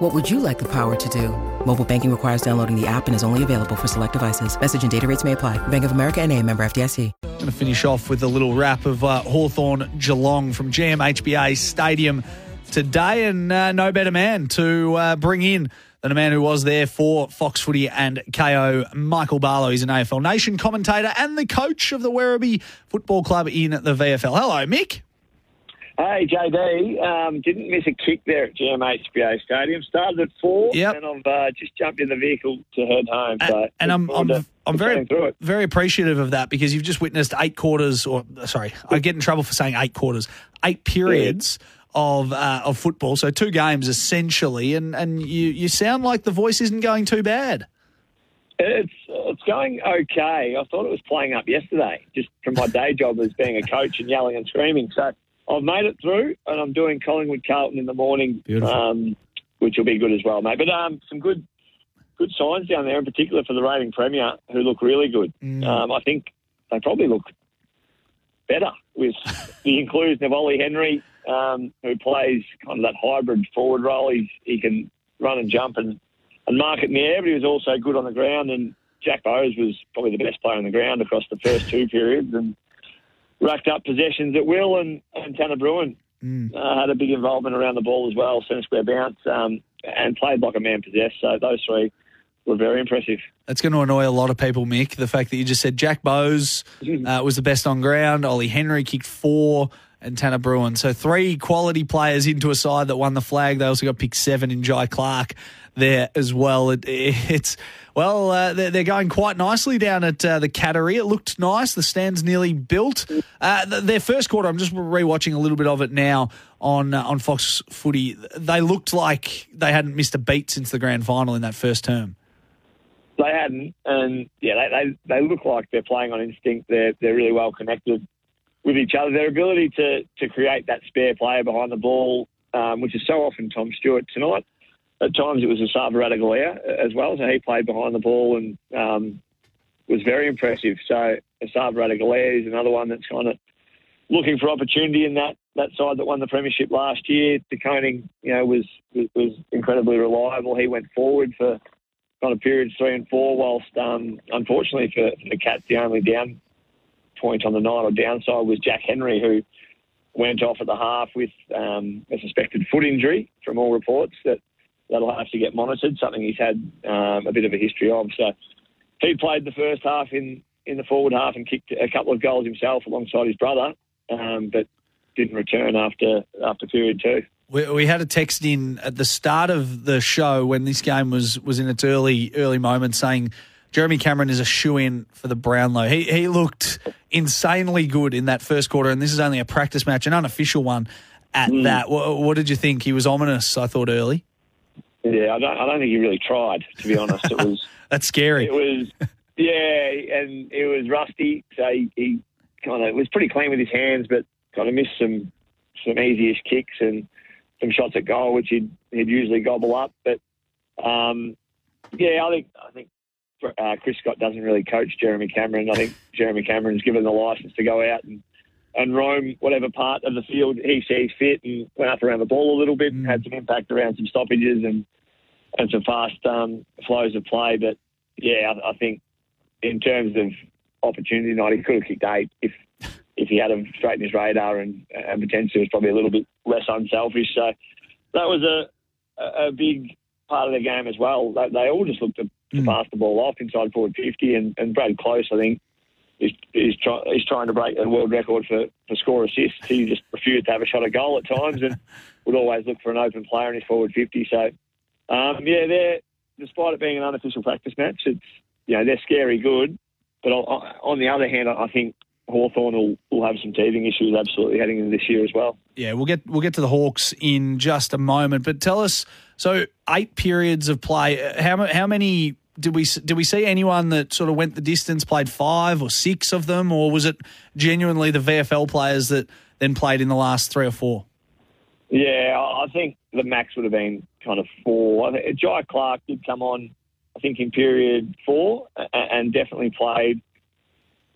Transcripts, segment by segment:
What would you like the power to do? Mobile banking requires downloading the app and is only available for select devices. Message and data rates may apply. Bank of America and a member FDIC. Going to finish off with a little wrap of uh, Hawthorn Geelong from GMHBA Stadium today, and uh, no better man to uh, bring in than a man who was there for Fox Footy and KO, Michael Barlow. He's an AFL Nation commentator and the coach of the Werribee Football Club in the VFL. Hello, Mick. Hey, JD. Um, didn't miss a kick there at GMHBA Stadium. Started at four, Yep. and I've uh, just jumped in the vehicle to head home. So and, and I'm I'm, I'm very through it. very appreciative of that because you've just witnessed eight quarters, or sorry, I get in trouble for saying eight quarters, eight periods of uh, of football. So two games essentially, and and you you sound like the voice isn't going too bad. It's it's going okay. I thought it was playing up yesterday, just from my day job as being a coach and yelling and screaming. So I've made it through, and I'm doing Collingwood Carlton in the morning, um, which will be good as well, mate. But um, some good good signs down there, in particular for the reigning premier, who look really good. Mm. Um, I think they probably look better with the inclusion of Ollie Henry, um, who plays kind of that hybrid forward role. He's, he can run and jump and, and mark it in the air, but he was also good on the ground. And Jack Bowes was probably the best player on the ground across the first two periods and racked up possessions at will. And, and Tanner Bruhn Mm. uh, had a big involvement around the ball as well, centre square bounce, um, and played like a man possessed. So those three were very impressive. That's going to annoy a lot of people, Mick. The fact that you just said Jack Bowes uh, was the best on ground, Ollie Henry kicked four, and Tanner Bruhn. So three quality players into a side that won the flag. They also got picked seven in Jhye Clark there as well. It, it's well, uh, they're, they're going quite nicely down at uh, the Cattery. It looked nice. The stand's nearly built. Uh, th- their first quarter, I'm just rewatching a little bit of it now on uh, on Fox Footy. They looked like they hadn't missed a beat since the grand final in that first term. They hadn't, and yeah, they, they they look like they're playing on instinct. They're they're really well connected with each other. Their ability to to create that spare player behind the ball, um, which is so often Tom Stewart tonight. At times it was Esava Ratugolea as well, so he played behind the ball and um, was very impressive. So Esava Ratugolea is another one that's kind of looking for opportunity in that that side that won the premiership last year. De Koning, you know, was was, was incredibly reliable. He went forward for kind of periods three and four, whilst um, unfortunately for, for the Cats, the only down point on the night or downside was Jack Henry, who went off at the half with um, a suspected foot injury from all reports that that'll have to get monitored, something he's had um, a bit of a history of. So he played the first half in, in the forward half and kicked a couple of goals himself alongside his brother, um, but didn't return after after period two. We, we had a text in at the start of the show when this game was was in its early early moments saying Jeremy Cameron is a shoe in for the Brownlow. He he looked insanely good in that first quarter, and this is only a practice match, an unofficial one at that. What, what did you think? He was ominous. I thought early. Yeah, I don't, I don't think he really tried, to be honest. It was. That's scary. It was, yeah, and it was rusty. So he, he kind of was pretty clean with his hands, but kind of missed some some easy-ish kicks and some shots at goal, which he'd he'd usually gobble up. But um, yeah, I think I think uh, Chris Scott doesn't really coach Jeremy Cameron. I think Jeremy Cameron's given the license to go out and. And roam whatever part of the field he sees fit, and went up around the ball a little bit, and had some impact around some stoppages and and some fast um, flows of play. But yeah, I, I think in terms of opportunity night, he could have kicked eight if if he had him straight in his radar and, and potentially was probably a little bit less unselfish. So that was a a big part of the game as well. They, they all just looked to, to pass the ball off inside forward 50, and, and Brad Close, I think, is, is, try, is trying to break a world record for, for score assists. He just refused to have a shot at goal at times and would always look for an open player in his forward 50. So, um, yeah, they're, despite it being an unofficial practice match, it's, you know, they're scary good. But on, on the other hand, I think Hawthorn will, will have some teething issues absolutely heading into this year as well. Yeah, we'll get we'll get to the Hawks in just a moment. But tell us, so eight periods of play. How how many did we did we see anyone that sort of went the distance, played five or six of them, or was it genuinely the VFL players that then played in the last three or four? Yeah, I think the max would have been kind of four. Jhye Clark did come on, I think, in period four, and definitely played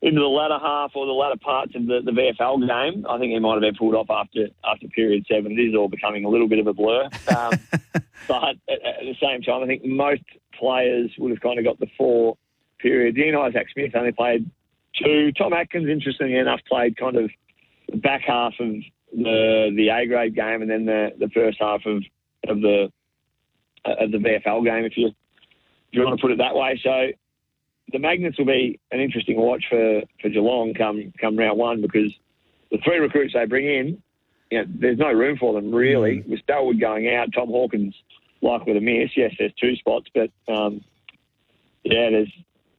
into the latter half or the latter parts of the, the VFL game. I think he might have been pulled off after after period seven. It is all becoming a little bit of a blur. Um, but at, at, the same time, I think most players would have kind of got the four periods. Ian Isaac Smith only played two. Tom Atkins, interestingly enough, played kind of the back half of the the A grade game and then the, the first half of of the of the VFL game, if you if you want to put it that way. So the Magnets will be an interesting watch for, for Geelong come come round one because the three recruits they bring in, you know, there's no room for them really. Mm. With Starwood going out, Tom Hawkins likely to miss. Yes, there's two spots, but um, yeah, there's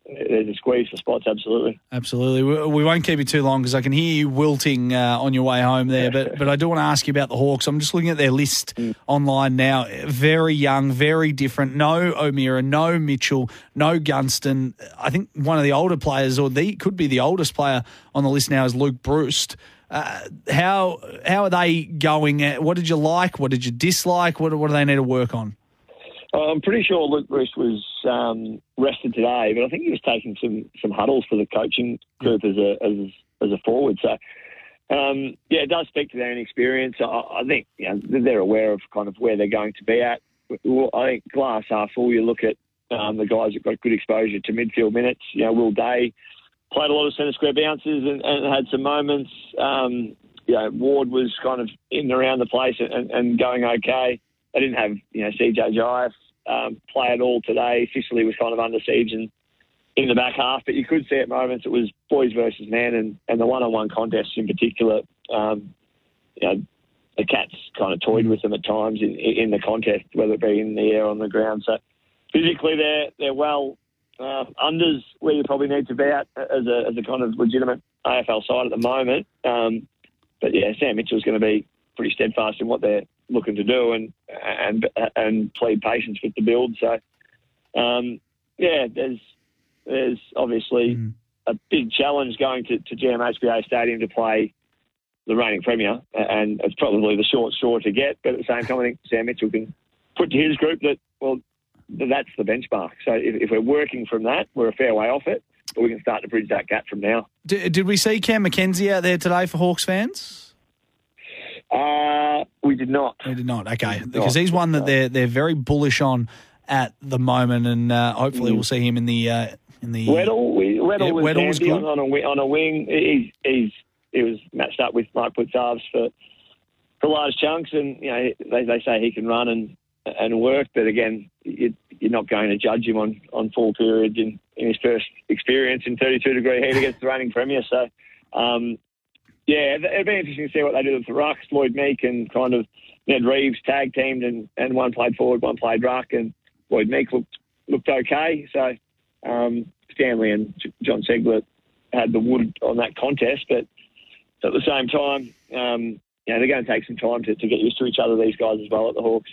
there's a squeeze for spots, absolutely. Absolutely. We won't keep you too long because I can hear you wilting uh, on your way home there. But but I do want to ask you about the Hawks. I'm just looking at their list mm. online now. Very young, very different. No O'Meara, no Mitchell, no Gunston. I think one of the older players, or the could be the oldest player on the list now, is Luke Breust. Uh, how how are they going? What did you like? What did you dislike? What, what do they need to work on? I'm pretty sure Luke Breust was um, rested today, but I think he was taking some some huddles for the coaching group as a as, as a forward. So um, yeah, it does speak to their inexperience. I, I think you know, they're aware of kind of where they're going to be at. I think glass half full. You look at um, the guys that got good exposure to midfield minutes. You know, Will Day played a lot of centre square bounces and, and had some moments. Um, you know, Ward was kind of in and around the place and, and going okay. They didn't have you know CJ Jive um, play at all today. Sicily was kind of under siege and in the back half, but you could see at moments it was boys versus men, and, and the one-on-one contests in particular. Um, you know, the Cats kind of toyed with them at times in, in the contest, whether it be in the air or on the ground. So physically, they're they're well uh, unders where you probably need to be at as a as a kind of legitimate AFL side at the moment. Um, but yeah, Sam Mitchell's going to be pretty steadfast in what they're looking to do and and and plead patience with the build. So, um, yeah, there's there's obviously mm. a big challenge going to, to GMHBA Stadium to play the reigning premier, and it's probably the short straw to get. But at the same time, I think Sam Mitchell can put to his group that well, that's the benchmark. So if, if we're working from that, we're a fair way off it. But we can start to bridge that gap from now. Did, did we see Cam Mackenzie out there today for Hawks fans? Uh, we did not. We did not. Okay, did because not. he's one that they're they're very bullish on at the moment, and uh, hopefully mm. we'll see him in the uh, in the Weddle. We, Weddle yeah, was, Weddle was good. On, on, a, on a wing. He's, he's he was matched up with Mike Putzarves for for large chunks, and you know they, they say he can run and and work, but again, you, are not going to judge him on, on full periods in, in his first experience in 32 degree heat against the reigning premier. So um, yeah, it'd be interesting to see what they do with the rucks. Lloyd Meek and kind of Ned Reeves tag teamed, and, and one played forward, one played ruck, and Lloyd Meek looked looked okay. So um, Stanley and John Ceglar had the wood on that contest, but at the same time, um, you know, they're going to take some time to, to get used to each other. These guys as well at the Hawks.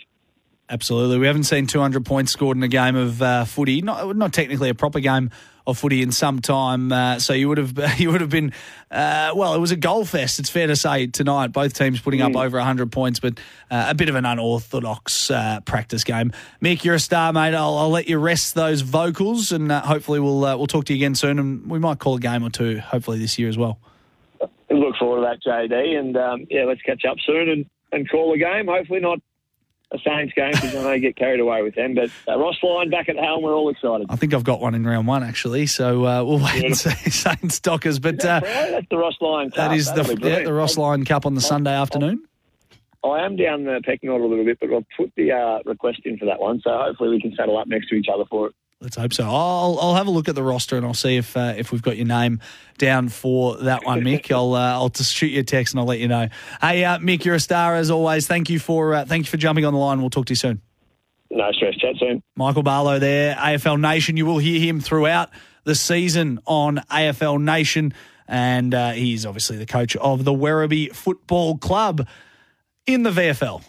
Absolutely, we haven't seen 200 points scored in a game of uh, footy. Not not technically a proper game of footy in some time. Uh, so you would have you would have been uh, well. It was a goal fest. It's fair to say tonight. Both teams putting mm. up over hundred points, but uh, a bit of an unorthodox uh, practice game. Mick, you're a star, mate. I'll, I'll let you rest those vocals, and uh, hopefully we'll uh, we'll talk to you again soon, and we might call a game or two hopefully this year as well. Look forward to that, JD, and um, yeah, let's catch up soon and, and call a game. Hopefully not a Saints game because I know you get carried away with them. But uh, Ross Lyon back at the helm, we're all excited. I think I've got one in round one actually, so uh, we'll wait Beautiful. and see Saints Dockers. But uh, that's the Ross Lyon Cup. That is the, yeah, the Ross Lyon Cup on the Sunday afternoon. I am down the pecking order a little bit, but I'll put the uh, request in for that one. So hopefully we can settle up next to each other for it. Let's hope so. I'll I'll have a look at the roster and I'll see if uh, if we've got your name down for that one, Mick. I'll uh, I'll just shoot you a text and I'll let you know. Hey, uh, Mick, you're a star as always. Thank you for uh, thank you for jumping on the line. We'll talk to you soon. No stress. Chat soon. Michael Barlow there, AFL Nation. You will hear him throughout the season on AFL Nation, and uh, he's obviously the coach of the Werribee Football Club in the VFL.